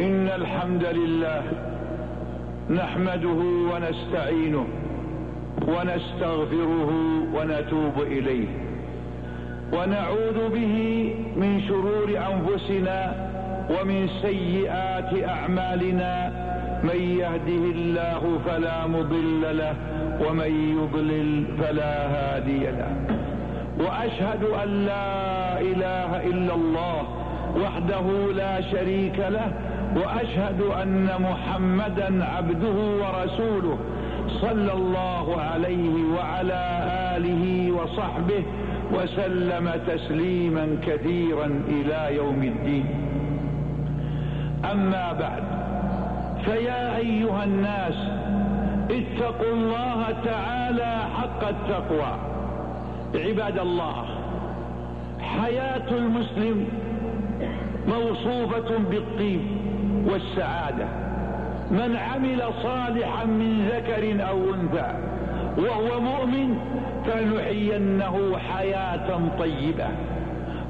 إن الحمد لله نحمده ونستعينه ونستغفره ونتوب إليه ونعوذ به من شرور أنفسنا ومن سيئات أعمالنا من يهده الله فلا مضل له ومن يضلل فلا هادي له وأشهد أن لا إله إلا الله وحده لا شريك له وأشهد أن محمدا عبده ورسوله صلى الله عليه وعلى آله وصحبه وسلم تسليما كثيرا إلى يوم الدين. أما بعد فيا أيها الناس اتقوا الله تعالى حق التقوى. عباد الله حياة المسلم موصوفة بالطيب والسعادة. من عمل صالحا من ذكر أو أنثى وهو مؤمن فلنحيينه حياة طيبة.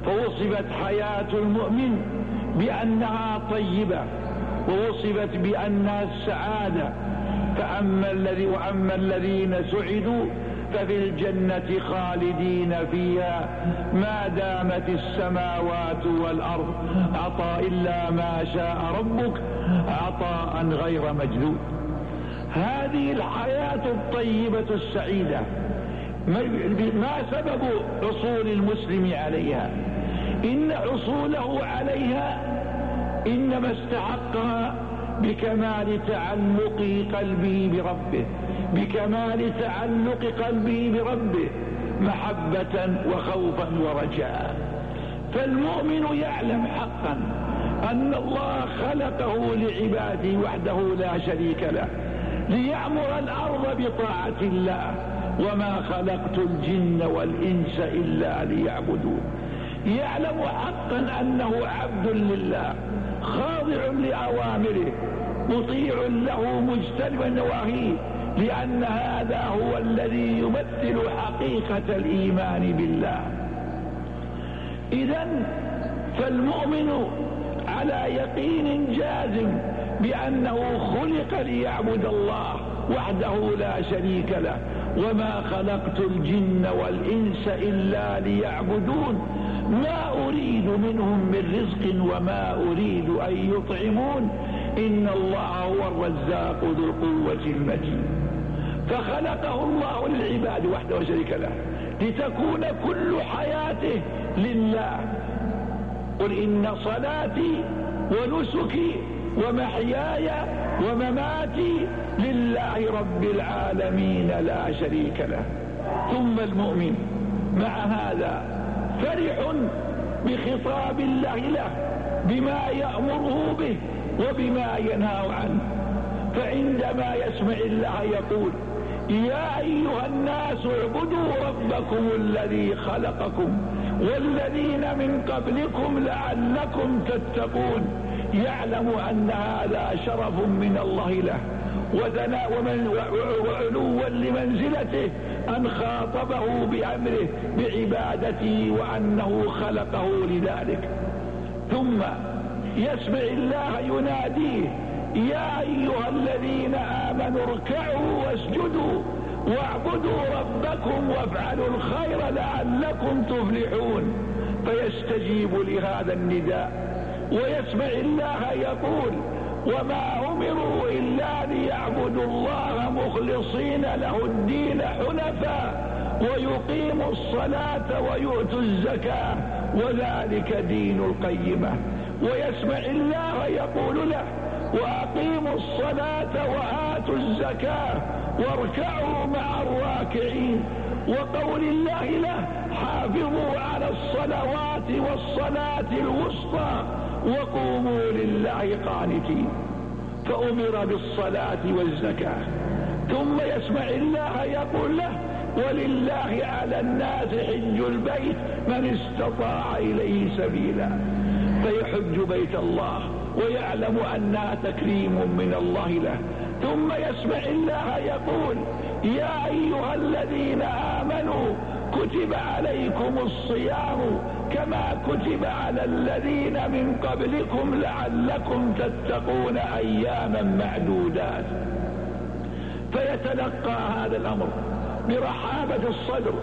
فوصفت حياة المؤمن بأنها طيبة ووصفت بأنها السعادة. فأما الذي وأما الذين سعدوا ففي الجنة خالدين فيها. ما دامت السماوات والأرض عطاء إلا ما شاء ربك عطاء غير مجدود هذه الحياة الطيبة السعيدة. ما سبب حصول المسلم عليها؟ إن حصوله عليها إنما استحقها بكمال تعلق قلبه بربه. بكمال تعلق قلبه بربه محبة وخوفا ورجاء. فالمؤمن يعلم حقا أن الله خلقه لعباده وحده لا شريك له ليعمر الأرض بطاعة الله. وما خلقت الجن والإنس إلا ليعبدون. يعلم حقا أنه عبد لله خاضع لأوامره مطيع له مجتنب نواهيه لأن هذا هو الذي يمثل حقيقة الإيمان بالله. إذا فالمؤمن على يقين جازم بأنه خلق ليعبد الله وحده لا شريك له وما خلقت الجن والإنس إلا ليعبدون. ما أريد منهم من رزق وما أريد أن يطعمون. إن الله هو الرزاق ذو القوة المتين. فخلقه الله للعباد وحده وشريك له لتكون كل حياته لله. قل إن صلاتي ونسكي ومحياي ومماتي لله رب العالمين لا شريك له. ثم المؤمن مع هذا فرح بخطاب الله له بما يأمره به وبما ينهى عنه. فعندما يسمع الله يقول يا أيها الناس اعبدوا ربكم الذي خلقكم والذين من قبلكم لعلكم تتقون. يعلم أن هذا شرف من الله له. ودنا ومن وعلوا لمنزلته أن خاطبه بأمره بعبادته وأنه خلقه لذلك. ثم يسمع الله يناديه يا أيها الذين آمنوا اركعوا واسجدوا واعبدوا ربكم وافعلوا الخير لعلكم تفلحون. فيستجيب لهذا النداء ويسمع الله يقول وما أمروا إلا ليعبدوا الله مخلصين له الدين حنفاء ويقيموا الصلاة ويؤتوا الزكاة. وذلك دين القيمة. ويسمع الله يقول له وأقيموا الصلاة وآتوا الزكاة واركعوا مع الراكعين. وقول الله له حافظوا على الصلوات والصلاة الوسطى وقوموا لله قانتين. فأمر بالصلاة والزكاة. ثم يسمع الله يقول له ولله على الناس حج البيت من استطاع إليه سبيلا. فيحج بيت الله ويعلم أنها تكريم من الله له. ثم يسمع الله يقول يا أيها الذين آمنوا كتب عليكم الصيام كما كتب على الذين من قبلكم لعلكم تتقون أياما معدودات. فيتلقى هذا الأمر برحابة الصدر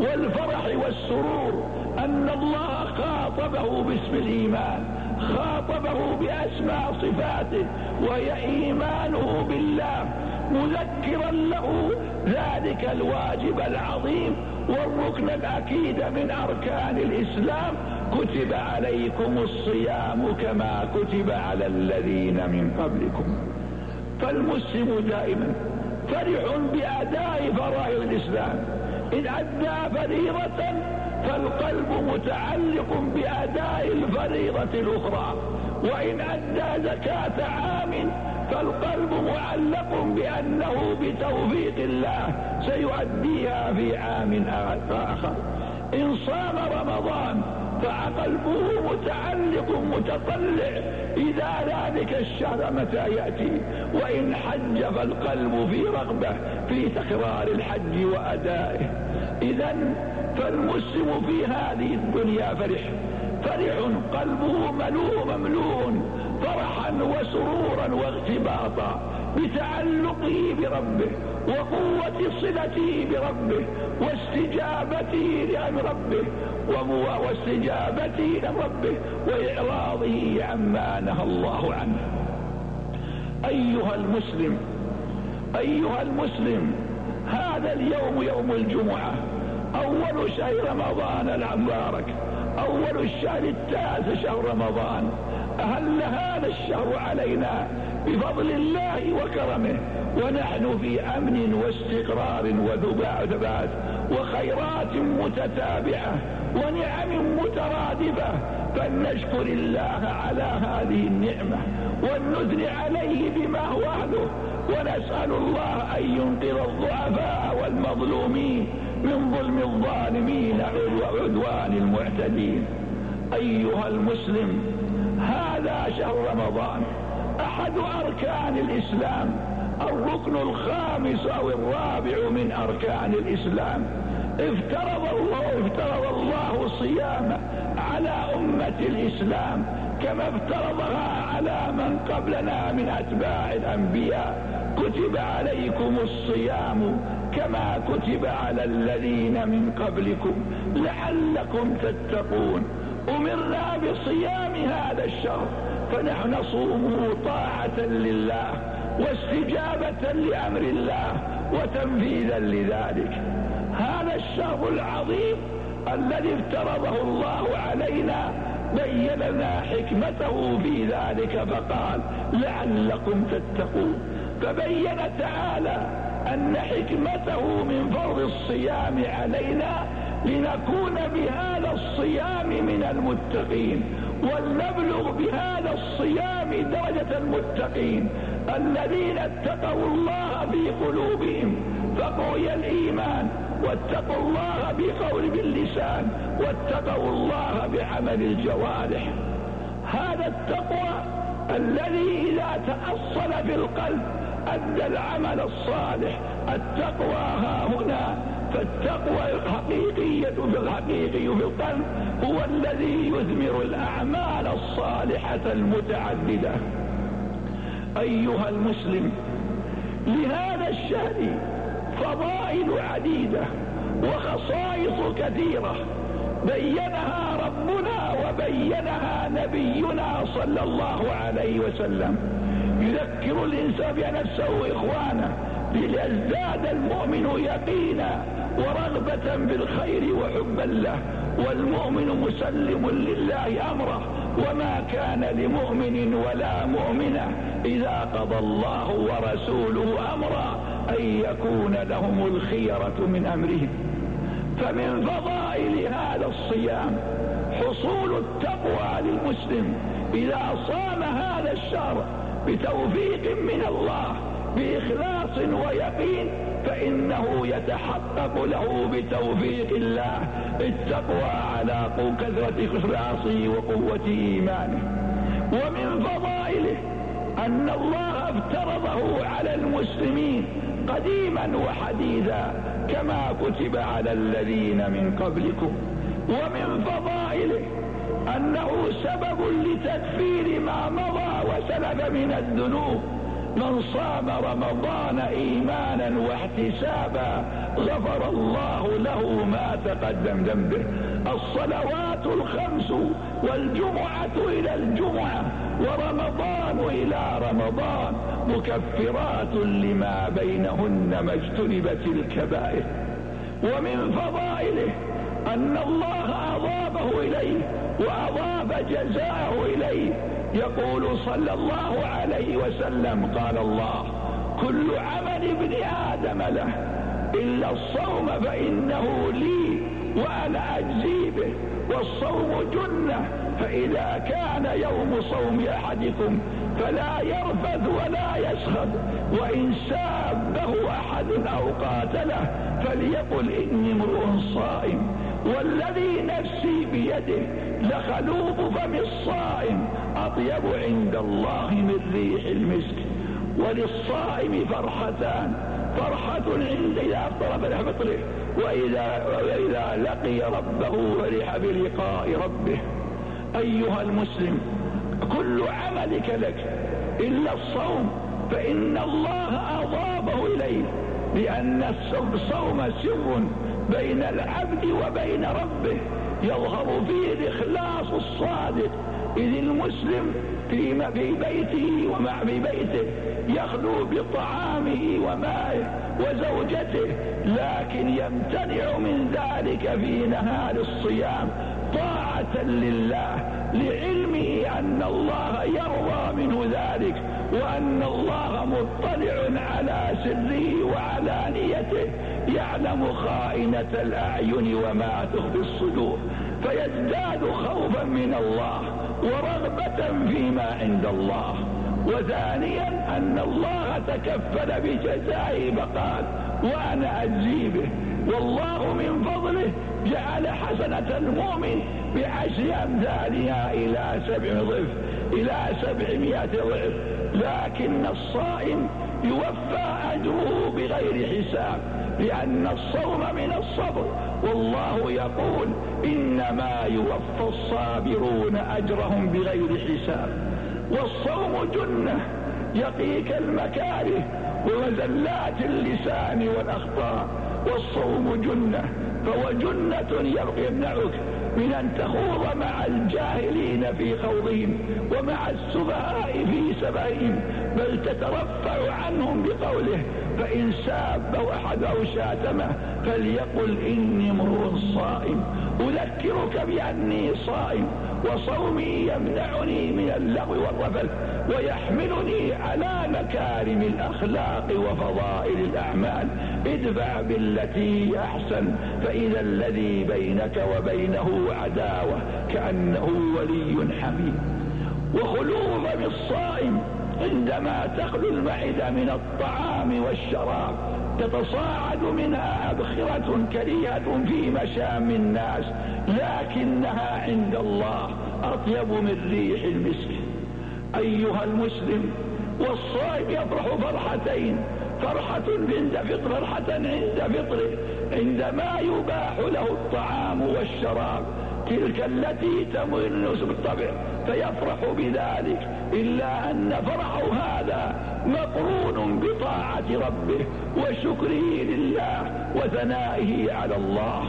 والفرح والسرور أن الله خاطبه باسم الإيمان. خاطبه بأسماء صفاته وهي إيمانه بالله. مذكرا له ذلك الواجب العظيم والركن الأكيد من أركان الإسلام. كتب عليكم الصيام كما كتب على الذين من قبلكم. فالمسلم دائما فرح بأداء فرائض الإسلام. إن أدى فريضة فالقلب متعلق بأداء الفريضة الأخرى. وإن أدى زكاة عام فالقلب معلق بأنه بتوفيق الله سيؤديها في عام آخر. إن صام رمضان فقلبه متعلق متطلع إذا ذلك الشهر متى يأتي. وإن حج فالقلب في رغبة في تكرار الحج وأدائه. إذا فالمسلم في هذه الدنيا فرح. فرح قلبه ملوء مملوء فرحا وسرورا واغتباطا بتعلقه بربه وقوة صلته بربه واستجابته لأمر ربه واستجابته لربه وإعراضه عما نهى الله عنه. أيها المسلم أيها المسلم هذا اليوم يوم الجمعة. أول شهر رمضان المبارك أول الشهر التاسع شهر رمضان. أهل هذا الشهر علينا بفضل الله وكرمه. ونحن في أمن واستقرار وثبات وخيرات متتابعة ونعم مترادفة. فلنشكر الله على هذه النعمة ولنثني عليه بما هو أهله. ونسأل الله أن ينقذ الضعفاء والمظلومين من ظلم الظالمين وعدوان المعتدين. أيها المسلم هذا شهر رمضان أحد أركان الإسلام. الركن الخامس أو الرابع من أركان الإسلام. افترض الله افترض الله الصيام على أمة الإسلام كما افترضها على من قبلنا من أتباع الأنبياء. كتب عليكم الصيام كما كتب على الذين من قبلكم لعلكم تتقون. أمرنا بصيام هذا الشهر فنحن نصومه طاعة لله واستجابة لأمر الله وتنفيذا لذلك. هذا الشهر العظيم الذي افترضه الله علينا بين لنا حكمته في ذلك فقال لعلكم تتقون. فبين تعالى أن حكمته من فرض الصيام علينا لنكون بهذا الصيام من المتقين ولنبلغ بهذا الصيام درجة المتقين الذين اتقوا الله في قلوبهم فقوي الإيمان واتقوا الله بقول باللسان واتقوا الله بعمل الجوارح. هذا التقوى الذي إذا تأصل في القلب أدى العمل الصالح. التقوى ها هنا فالتقوى الحقيقية في الحقيقي في القلب هو الذي يثمر الأعمال الصالحة المتعددة. أيها المسلم لهذا الشهر فضائل عديدة وخصائص كثيرة بينها ربنا وبينها نبينا صلى الله عليه وسلم. يذكر الإنسان بنفسه إخوانه ليزداد المؤمن يقينا ورغبة بالخير وحبا له والمؤمن مسلم لله أمره وما كان لمؤمن ولا مؤمنة إذا قضى الله ورسوله أمرا أن يكون لهم الخيرة من أمرهم. فمن فضائل هذا الصيام حصول التقوى للمسلم إذا صام هذا الشهر بتوفيق من الله بإخلاص ويقين فإنه يتحقق له بتوفيق الله. التقوى على كثرة إخلاصه وقوة إيمانه. ومن فضائله أن الله افترضه على المسلمين قديما وحديثا كما كتب على الذين من قبلكم. ومن فضائله أنه سبب لتكفير ما مضى وسلف من الذنوب. من صام رمضان إيمانا واحتسابا غفر الله له ما تقدم ذنبه. الصلوات الخمس والجمعة إلى الجمعة ورمضان إلى رمضان مكفرات لما بينهن ما اجتنبت الكبائر. ومن فضائله أن الله أضافه إليه وأضاف جزاءه إليه. يقول صلى الله عليه وسلم قال الله كل عمل ابن آدم له إلا الصوم فإنه لي وأنا أجزي به. والصوم جنة فإذا كان يوم صوم أحدكم فلا يرفث ولا يسخط وإن سابه أحد أو قاتله فليقل إني امرؤ صائم. والذي نفسي بيده لخلوق فم الصائم أطيب عند الله من ريح المسك. وللصائم فرحتان. فرحة عند إذا أفطر فرح بطره وإذا, وإذا لقي ربه فرح بلقاء ربه. أيها المسلم كل عملك لك إلا الصوم فإن الله أضافه إليه لأن الصوم سر. بين العبد وبين ربه يظهر فيه الإخلاص الصادق. إذ المسلم في بيته ومع في بيته يخلو بطعامه ومائه وزوجته لكن يمتنع من ذلك في نهار الصيام. طاعة لله لعلمه أن الله يرضى منه ذلك وأن الله مطلع على سره وعلانيته يعلم خائنة الأعين وما تخفي الصدور فيزداد خوفا من الله ورغبة فيما عند الله. وثانيا أن الله تكفل بجزائه فقال وأنا أجزي به. والله من فضله جعل حسنة المؤمن بعشر أمثالها إلى سبع ضعف إلى سبعمائة ضعف. لكن الصائم يوفى أجره بغير حساب لأن الصوم من الصبر. والله يقول إنما يوفى الصابرون أجرهم بغير حساب. والصوم جنة يقيك المكاره ومزلات اللسان والأخطاء. والصوم جنة فهو جنة يمنعك من أن تخوض مع الجاهلين في خوضهم ومع السفهاء في سبائهم بل تترفع عنهم بقوله فإن ساب أحد أو شاتمه فليقل إني امرؤ صائم أذكرك بأني صائم. وصومي يمنعني من اللغو والرفث ويحملني على مكارم الأخلاق وفضائل الأعمال. ادفع بالتي أحسن فإذا الذي بينك وبينه عداوة كأنه ولي حميم. وخلو فم الصائم عندما تخلو المعدة من الطعام والشراب تتصاعد منها أبخرة كريهة في مشام الناس لكنها عند الله أطيب من ريح المسك. أيها المسلم والصائم يفرح فرحتين فرحة عند فطر فرحة عند فطره عندما يباح له الطعام والشراب تلك التي تمن بالطبع فيفرح بذلك إلا أن فرحه هذا مقرون بطاعة ربه وشكره لله وثنائه على الله.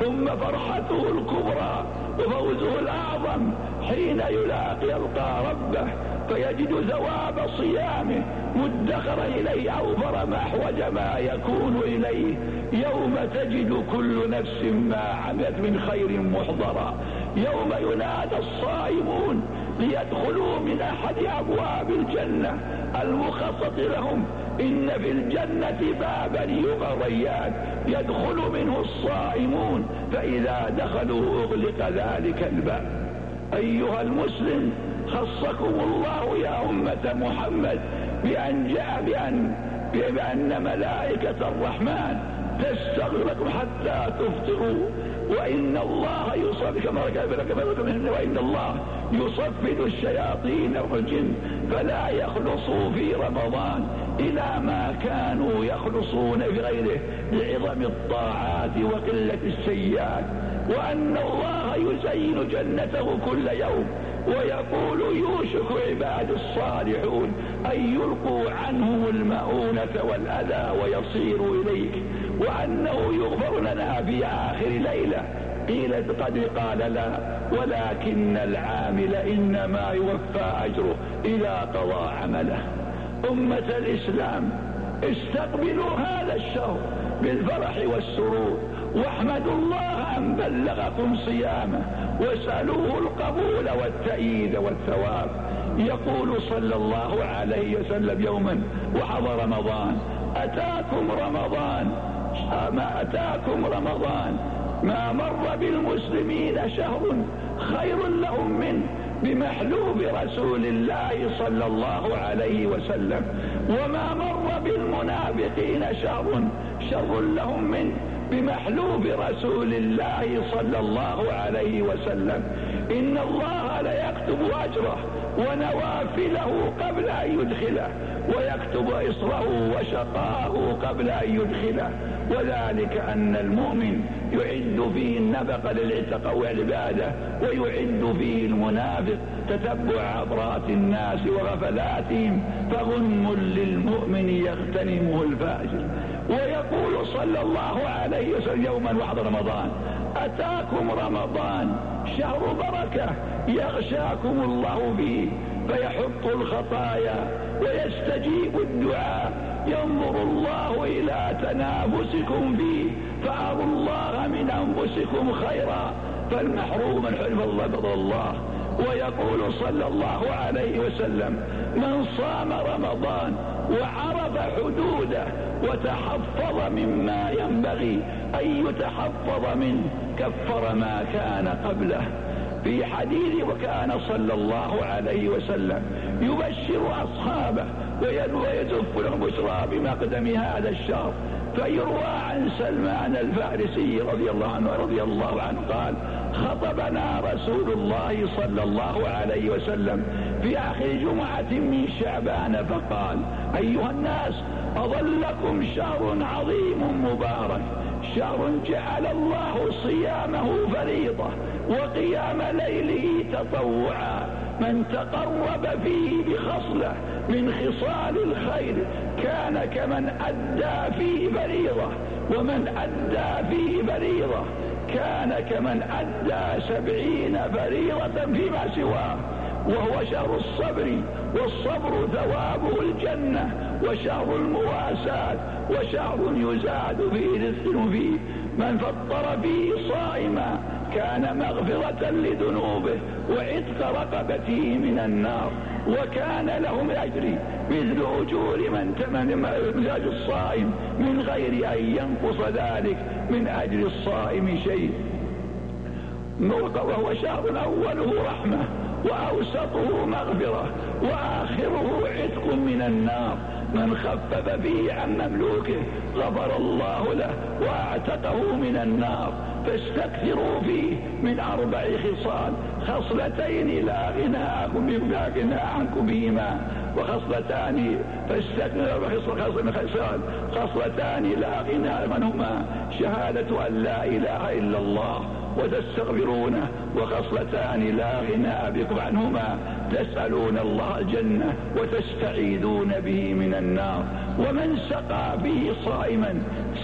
ثم فرحته الكبرى وفوزه الأعظم حين يلاقي يلقى ربه فيجد ثواب صيامه مدخر إليه أوفر ما أحوج ما يكون إليه. يوم تجد كل نفس ما عملت من خير محضرا. يوم ينادى الصائمون ليدخلوا من أحد أبواب الجنة المخصص لهم. إن في الجنة بابا يغريان. يدخل منه الصائمون. فإذا دخلوا أغلق ذلك الباب. أيها المسلم خصكم الله يا أمة محمد بأن جاء بأن, بأن ملائكة الرحمن تستغرق حتى تفطروا. وإن الله يصفد كما لك وإن الله يصفد الشياطين والجن فلا يخلصوا في رمضان إلى ما كانوا يخلصون في غيره لعظم الطاعات وقلة السيئات. وأن الله يزين جنته كل يوم ويقول يوشك عباد الصالحون أن يلقوا عنهم المؤونة والأذى ويصيروا إليك. وأنه يغفر لنا في آخر ليلة. قيل قد قال لا ولكن العامل إنما يوفى أجره إذا قضى عمله. أمة الإسلام استقبلوا هذا الشهر بالفرح والسرور. واحمدوا الله أن بلغكم صيامه واسألوه القبول والتأييد والثواب. يقول صلى الله عليه وسلم يوما وحضر رمضان أتاكم رمضان ما أتاكم رمضان. ما مر بالمسلمين شهر خير لهم منه بمحلوب رسول الله صلى الله عليه وسلم. وما مر بالمنافقين شهر شر لهم منه بمحلوب رسول الله صلى الله عليه وسلم. إن الله ليكتب أجره ونوافله قبل أن يدخله ويكتب إصره وشقاه قبل أن يدخله. وذلك أن المؤمن يعد فيه النفق للعتق والعبادة ويعد فيه المنافق تتبع عبرات الناس وغفلاتهم فغنم للمؤمن يغتنمه الفاجر. ويقول صلى الله عليه وسلم يوما بعد رمضان أتاكم رمضان شهر بركة يغشاكم الله فيه فيحط الخطايا ويستجيب الدعاء ينظر الله إلى تنافسكم فيه فأروا الله من أنفسكم خيرا فالمحروم من حلم الله فضل الله. ويقول صلى الله عليه وسلم من صام رمضان وعرف حدوده وتحفظ مما ينبغي أن يتحفظ منه كفر ما كان قبله. في حديث وكان صلى الله عليه وسلم يبشر أصحابه ويزف لهم بشرى بمقدم هذا الشهر فيروى عن سلمان الفارسي رضي الله عنه رضي الله عنه قال خطبنا رسول الله صلى الله عليه وسلم في آخر جمعة من شعبان فقال أيها الناس أظلكم شهر عظيم مبارك. شهر جعل الله صيامه فريضة وقيام ليله تطوعا. من تقرب فيه بخصلة من خصال الخير كان كمن أدى فيه فريضة ومن أدى فيه فريضة كان كمن أدى سبعين فريضة فيما سواه. وهو شهر الصبر والصبر ثوابه الجنة وشهر المواساة وشهر يزاد فيه رزق فيه من فطر فيه صائما كان مغفرة لذنوبه وعتق رقبته من النار وكان لهم أجر مثل أجور من تمن مزاج الصائم من غير أن ينقص ذلك من أجر الصائم شيء. وهو شهر أوله رحمة وأوسطه مغفرة وآخره عتق من النار. من خفف به عن مملوكه غفر الله له وأعتقه من النار. فاستكثروا فيه من أربع خصال خصلتين لا غنى عنكم بهما. وخصلتان فاستكثروا خصال. خصلتان لا غنى عنهما. شهادة أن لا إله إلا الله وتستغفرونه وخصلتان لا غنى بكم عنهما. تسألون الله الجنة وتستعيذون به من النار. ومن سقى به صائما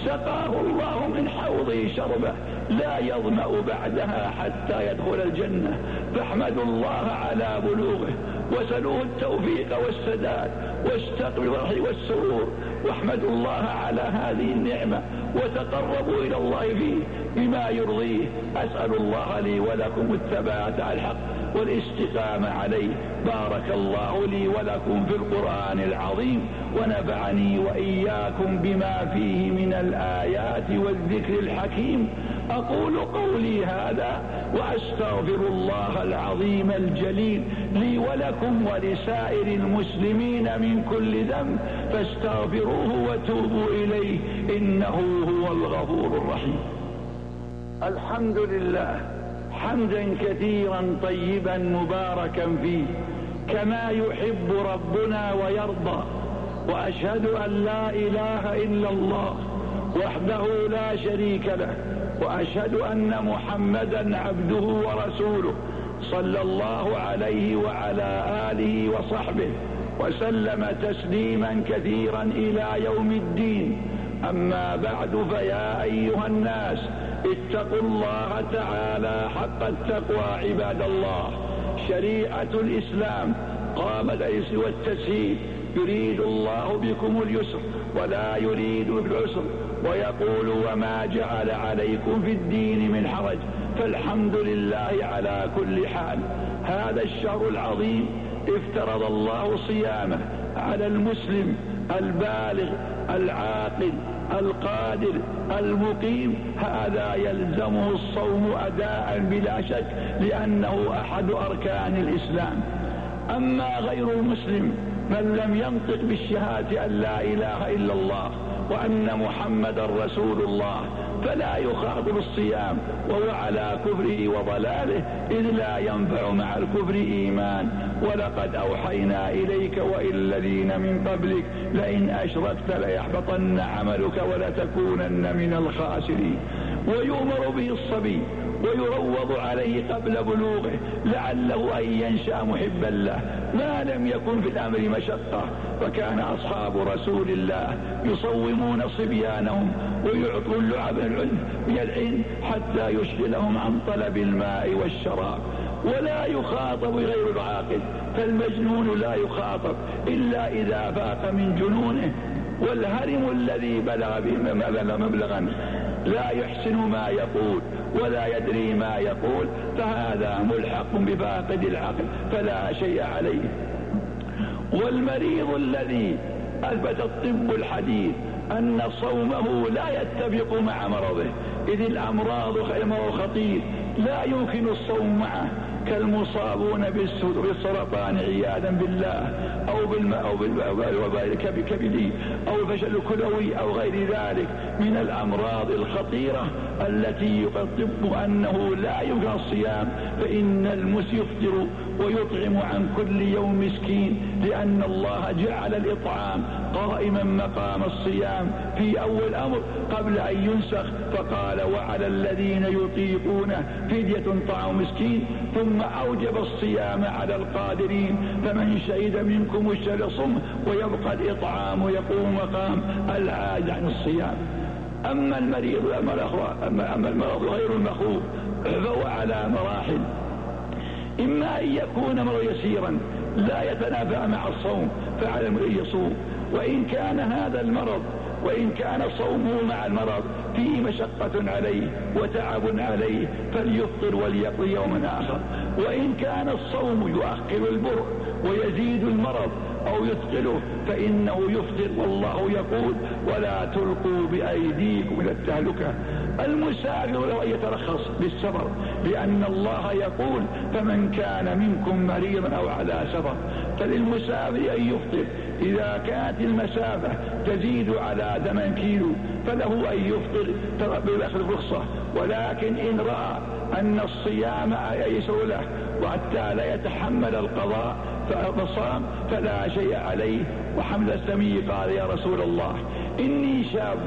سقاه الله من حوضه شربه لا يظمأ بعدها حتى يدخل الجنة. فاحمدوا الله على بلوغه وسلوه التوفيق والسداد. واستقبلوا الرحي والسرور. واحمدوا الله على هذه النعمة وتقربوا إلى الله فيه بما يرضيه. أسأل الله لي ولكم الثبات على الحق والاستقامة عليه. بارك الله لي ولكم في القرآن العظيم ونفعني وإياكم بما فيه من الآيات والذكر الحكيم. أقول قولي هذا وأستغفر الله العظيم الجليل لي ولكم ولسائر المسلمين من كل ذنب فاستغفروه وتوبوا إليه إنه هو الغفور الرحيم. الحمد لله حمدا كثيرا طيبا مباركا فيه كما يحب ربنا ويرضى وأشهد أن لا إله إلا الله وحده لا شريك له وأشهد أن محمدا عبده ورسوله صلى الله عليه وعلى آله وصحبه وسلم تسليما كثيرا إلى يوم الدين. أما بعد فيا أيها الناس اتقوا الله تعالى حق التقوى عباد الله. شريعة الإسلام قام العز والتسهيل يريد الله بكم اليسر ولا يريد العسر ويقول وما جعل عليكم في الدين من حرج فالحمد لله على كل حال. هذا الشهر العظيم افترض الله صيامه على المسلم البالغ العاقل القادر المقيم. هذا يلزمه الصوم أداء بلا شك لأنه أحد أركان الإسلام. أما غير المسلم من لم ينطق بالشهادة أن لا إله إلا الله وأن محمدا رسول الله فلا يخاطب الصيام وهو على كفره وضلاله إذ لا ينفع مع الكفر إيمان ولقد أوحينا إليك وإلى الذين من قبلك لئن أشركت ليحبطن عملك ولتكونن من الخاسرين ويؤمر به الصبي ويروض عليه قبل بلوغه لعله أن ينشأ محبا له. ما لم يكن في الأمر مشقة فكان أصحاب رسول الله يصومون صبيانهم ويعطوا اللعب العلم من العلم حتى يشغلهم عن طلب الماء والشراب. ولا يخاطب غير العاقل فالمجنون لا يخاطب إلا إذا فاق من جنونه والهرم الذي بلغ مبلغا لا يحسن ما يقول ولا يدري ما يقول فهذا ملحق بفاقد العقل فلا شيء عليه. والمريض الذي أثبت الطب الحديث أن صومه لا يتفق مع مرضه إذ الأمراض خطير لا يمكن الصوم معه. كالمصابون بالسرطان عياذا بالله أو أو بالوباء الكبدي أو الفشل الكلوي أو غير ذلك من الأمراض الخطيرة التي يقطب أنه لا يمكن الصيام فإن المس يفطر ويطعم عن كل يوم مسكين لأن الله جعل الإطعام قائما مقام الصيام في أول أمر قبل أن ينسخ فقال وعلى الذين يطيقونه فدية طعام مسكين ثم أوجب الصيام على القادرين فمن شهد منكم الشهر ويبقى الإطعام يقوم مقام العاج عن الصيام. أما المريض أما, أما المرض غير المخوف فهو على مراحل. إما أن يكون مرض يسيرا لا يتنافى مع الصوم فعلى المريض يصوم. وإن كان هذا المرض وإن كان صومه مع المرض فيه مشقة عليه وتعب عليه فليفطر وليقضي يوما آخر. وإن كان الصوم يؤخر البرء ويزيد المرض أو يثقله فإنه يفطر والله يقول ولا تلقوا بأيديكم إلى التهلكة. المسافر له أن يترخص بالسفر لأن الله يقول فمن كان منكم مريضا أو على سفر فللمسافر أن يفطر. إذا كانت المسافة تزيد على ثمان كيلو فله أن يفطر بأخذ الرخصة. ولكن إن رأى أن الصيام أيسر له وحتى لا يتحمل القضاء فصام فلا شيء عليه. وحمل السمي قال يا رسول الله إني شاب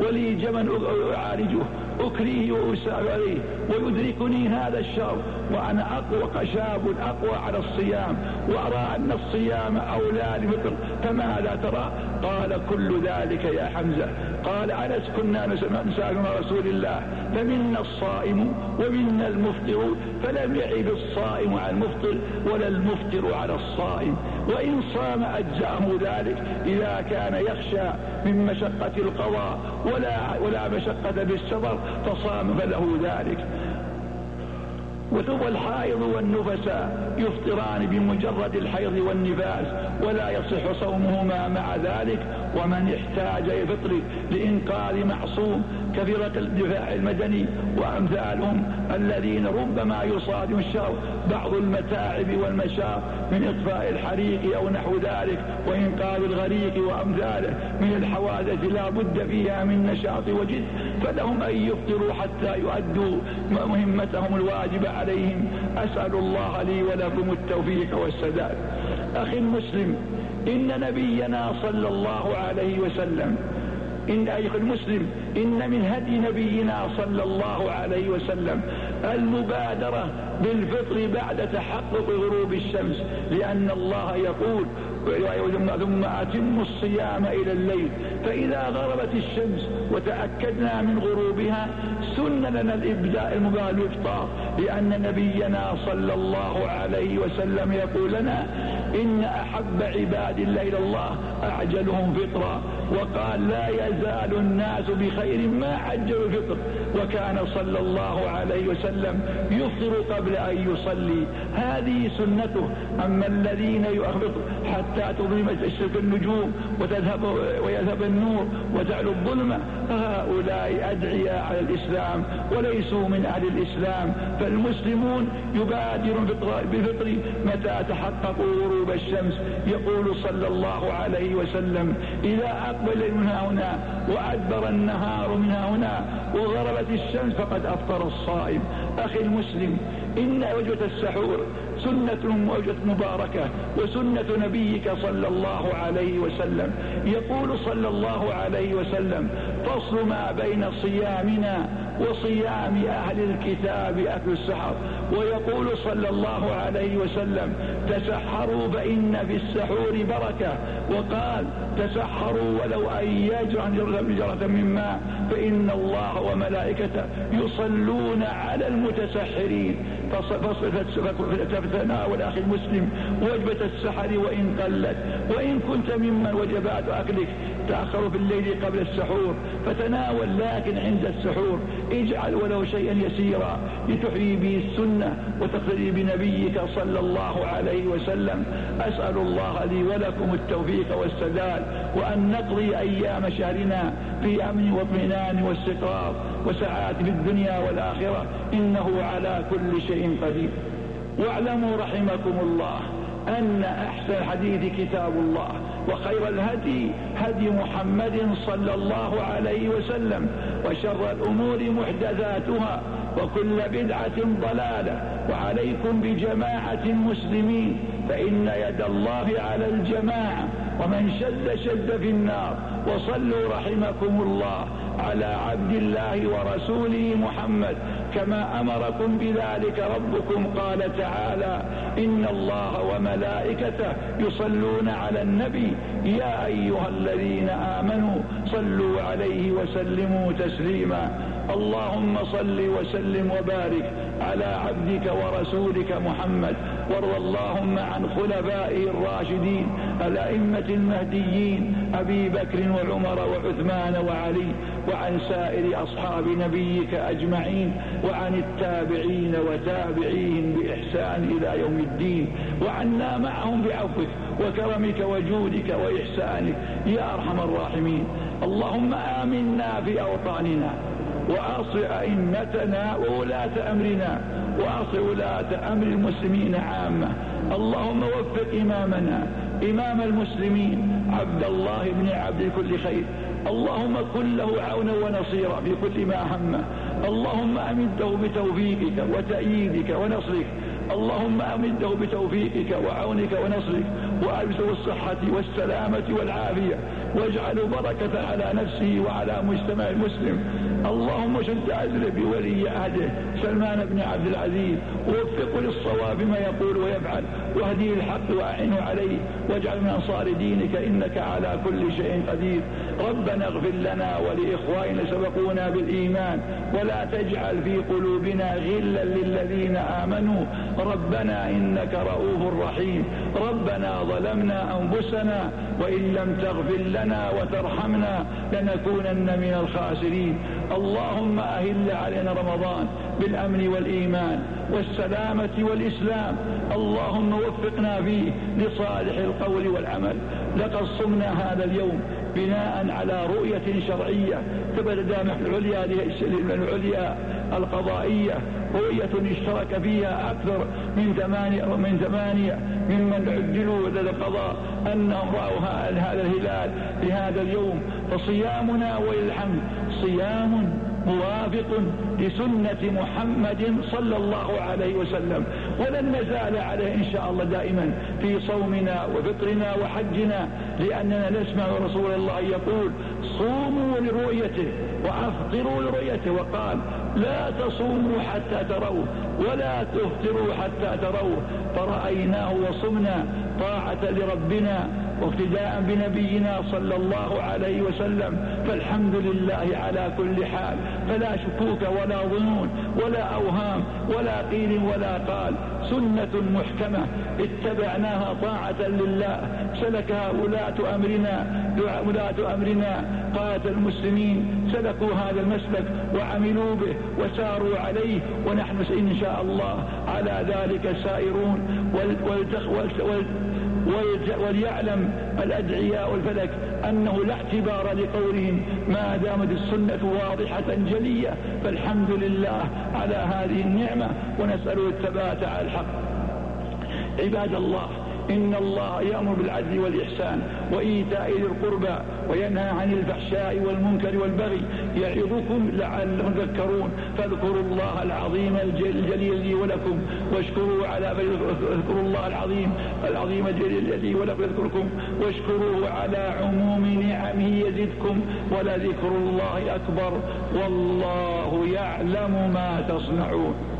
ولي جمل أعالجه. أكريه وأساب عليه ويدركني هذا الشر وأنا أقوى شاب أقوى على الصيام. وأرى أن الصيام أولى لفطر فماذا ترى؟ قال كل ذلك يا حمزة. قال أنس كنا نسأل رسول الله؟ فمنا الصائم ومنا المفطر. فلم يعب الصائم على المفطر ولا المفطر على الصائم. وإن صام أجزأه ذلك إذا كان يخشى من مشقة القضاء ولا, ولا مشقة بالسفر فصام فله ذلك. وثم الحائض والنفساء يفطران بمجرد الحيض والنفاس ولا يصح صومهما مع ذلك ومن احتاج الفطر لإنقاذ معصوم كفرق الدفاع المدني وأمثالهم الذين ربما يصادم الشر بعض المتاعب والمشاق من إطفاء الحريق أو نحو ذلك وإنقاذ الغريق وأمثاله من الحوادث لا بد فيها من نشاط وجد فلهم أن يفطروا حتى يؤدوا مهمتهم الواجبة عليهم. أسأل الله لي ولكم التوفيق والسداد. أخي المسلم إن نبينا صلى الله عليه وسلم إن أيها المسلم إن من هدي نبينا صلى الله عليه وسلم المبادرة بالفطر بعد تحقق غروب الشمس لأن الله يقول ثم أتم الصيام إلى الليل فإذا غربت الشمس وتأكدنا من غروبها سن لنا الإبداء المبالغ الإفطار لأن نبينا صلى الله عليه وسلم يقول لنا إن أحب عباد الله إلى الله أعجلهم فطرا وقال لا يزال الناس بخير ما عجلوا الفطر. وكان صلى الله عليه وسلم يفطر قبل أن يصلي. هذه سنته. أما الذين يؤخر حتى تظلم تشرق النجوم وتذهب ويذهب النور وتعلو الظلمة فهؤلاء أدعياء على الإسلام وليسوا من أهل الإسلام. فالمسلمون يبادرون بفطر متى تحققوا غروب الشمس. يقول صلى الله عليه وسلم إذا أقبل من هنا وأدبر النهار من هنا وغربت الشمس فقد أفطر الصائم. أخي المسلم إن وجبة السحور سنة وجبة مباركة وسنة نبيك صلى الله عليه وسلم. يقول صلى الله عليه وسلم فصل ما بين صيامنا وصيام أهل الكتاب أكل السحر. ويقول صلى الله عليه وسلم تسحروا فإن في السحور بركة. وقال تسحروا ولو أن يجرى جرة من ماء فإن الله وملائكته يصلون على المتسحرين. فتناول أخي المسلم وجبة السحر وإن قلت. وإن كنت ممن وجبات أكلك. تأخر في الليل قبل السحور فتناول لكن عند السحور. اجعل ولو شيئا يسيرا لتحيي به السنة وتقتدي بنبيك صلى الله عليه وسلم. أسأل الله لي ولكم التوفيق والسداد وأن نقضي أيام شهرنا في أمن واطمئنان واستقرار وسعادة في الدنيا والآخرة. إنه على كل شيء قدير. واعلموا رحمكم الله أن أحسن الحديث كتاب الله وخير الهدي هدي محمد صلى الله عليه وسلم وشر الأمور محدثاتها وكل بدعة ضلالة وعليكم بجماعة المسلمين فإن يد الله على الجماعة ومن شد شد في النار وصلوا رحمكم الله على عبد الله ورسوله محمد كما أمركم بذلك ربكم قال تعالى إن الله وملائكته يصلون على النبي يا أيها الذين آمنوا صلوا عليه وسلموا تسليما. اللهم صل وسلم وبارك على عبدك ورسولك محمد وارض اللهم عن خلفائه الراشدين الأئمة المهديين أبي بكر وعمر وعثمان وعلي وعن سائر أصحاب نبيك أجمعين وعن التابعين وتابعيهم بإحسان إلى يوم الدين وعنا معهم بعفوك وكرمك وجودك وإحسانك يا أرحم الراحمين. اللهم آمنا في أوطاننا. وأصل أئمتنا وولاة أمرنا وأصل ولاة أمر المسلمين عامة. اللهم وفق إمامنا إمام المسلمين عبد الله بن عبد كل خير. اللهم كن له عونا ونصيرا في كل ما همه اللهم أمده بتوفيقك وتأييدك ونصرك. اللهم أمده بتوفيقك وعونك ونصرك. وألبسه الصحة والسلامة والعافية. واجعل بركة على نفسه وعلى مجتمع المسلم. اللهم شد أزل بولي عهده سلمان بن عبد العزيز. ووفقه للصواب ما يقول ويفعل. واهديه الحق وأعنه عليه. واجعل من أنصار دينك إنك على كل شيء قدير. ربنا اغفر لنا ولإخواننا سبقونا بالإيمان. ولا تجعل في قلوبنا غلا للذين آمنوا. ربنا إنك رؤوف رحيم. ربنا ظلمنا أنفسنا وإن لم تغفر لنا وترحمنا لنكونن من الخاسرين. اللهم أهل علينا رمضان. بالأمن والإيمان والسلامة والإسلام. اللهم وفقنا فيه لصالح القول والعمل. لقد صمنا هذا اليوم بناء على رؤية شرعية ثبت دامح العليا العليا القضائية. رؤية اشترك فيها أكثر من ثمانية من ثمانية ممن عجلوا لدى القضاء أنهم رأوا هذا الهلال في هذا اليوم. فصيامنا وللحمد صيام موافق لسنة محمد صلى الله عليه وسلم. ولن نزال عليه إن شاء الله دائما في صومنا وفطرنا وحجنا لأننا نسمع رسول الله يقول صوموا لرؤيته وأفطروا لرؤيته. وقال لا تصوموا حتى تروه ولا تفطروا حتى تروه فرأيناه وصمنا طاعة لربنا واقتداء بنبينا صلى الله عليه وسلم فالحمد لله على كل حال. فلا شكوك ولا ظنون ولا أوهام ولا قيل ولا قال. سنة محكمة اتبعناها طاعة لله. سلكها ولاة أمرنا ولاة أمرنا قادة المسلمين. سلكوا هذا المسلك وعملوا به وساروا عليه ونحن إن شاء الله على ذلك سائرون. وليعلم الأدعياء والفلك أنه لا اعتبار لقولهم ما دامت السنة واضحة جلية فالحمد لله على هذه النعمة ونسأله الثبات على الحق. عباد الله إن الله يأمر بالعدل والإحسان وإيتاء ذي القربى وينهى عن الفحشاء والمنكر والبغي يعظكم لعلهم تذكرون فاذكروا الله العظيم الجليل لي ولكم واشكروا على اذكروا الله العظيم العظيم الجليل لي ولكم يذكركم واشكروه على عموم نعمه يزدكم ولذكر الله أكبر والله يعلم ما تصنعون